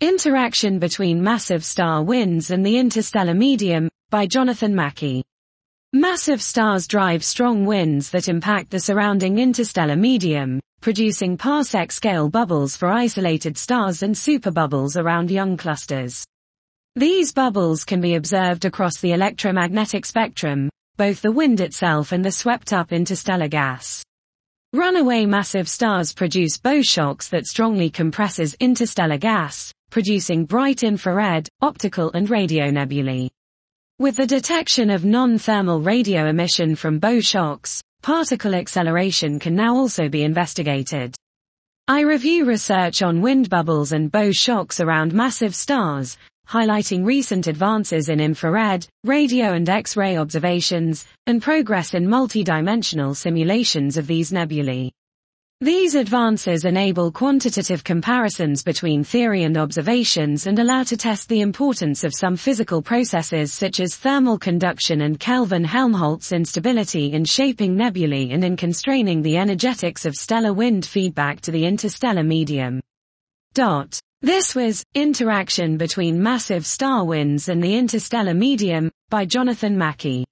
Interaction between massive star winds and the interstellar medium, by Jonathan Mackey. Massive stars drive strong winds that impact the surrounding interstellar medium, producing parsec-scale bubbles for isolated stars and superbubbles around young clusters. These bubbles can be observed across the electromagnetic spectrum, both the wind itself and the swept-up interstellar gas. Runaway massive stars produce bow shocks that strongly compresses interstellar gas, producing bright infrared, optical and radio nebulae. With the detection of non-thermal radio emission from bow shocks, particle acceleration can now also be investigated. I review research on wind bubbles and bow shocks around massive stars, highlighting recent advances in infrared, radio and X-ray observations, and progress in multidimensional simulations of these nebulae. These advances enable quantitative comparisons between theory and observations and allow to test the importance of some physical processes such as thermal conduction and Kelvin-Helmholtz instability in shaping nebulae and in constraining the energetics of stellar wind feedback to the interstellar medium. Dot. This was Interaction Between Massive Star Winds and the Interstellar Medium by Jonathan Mackey.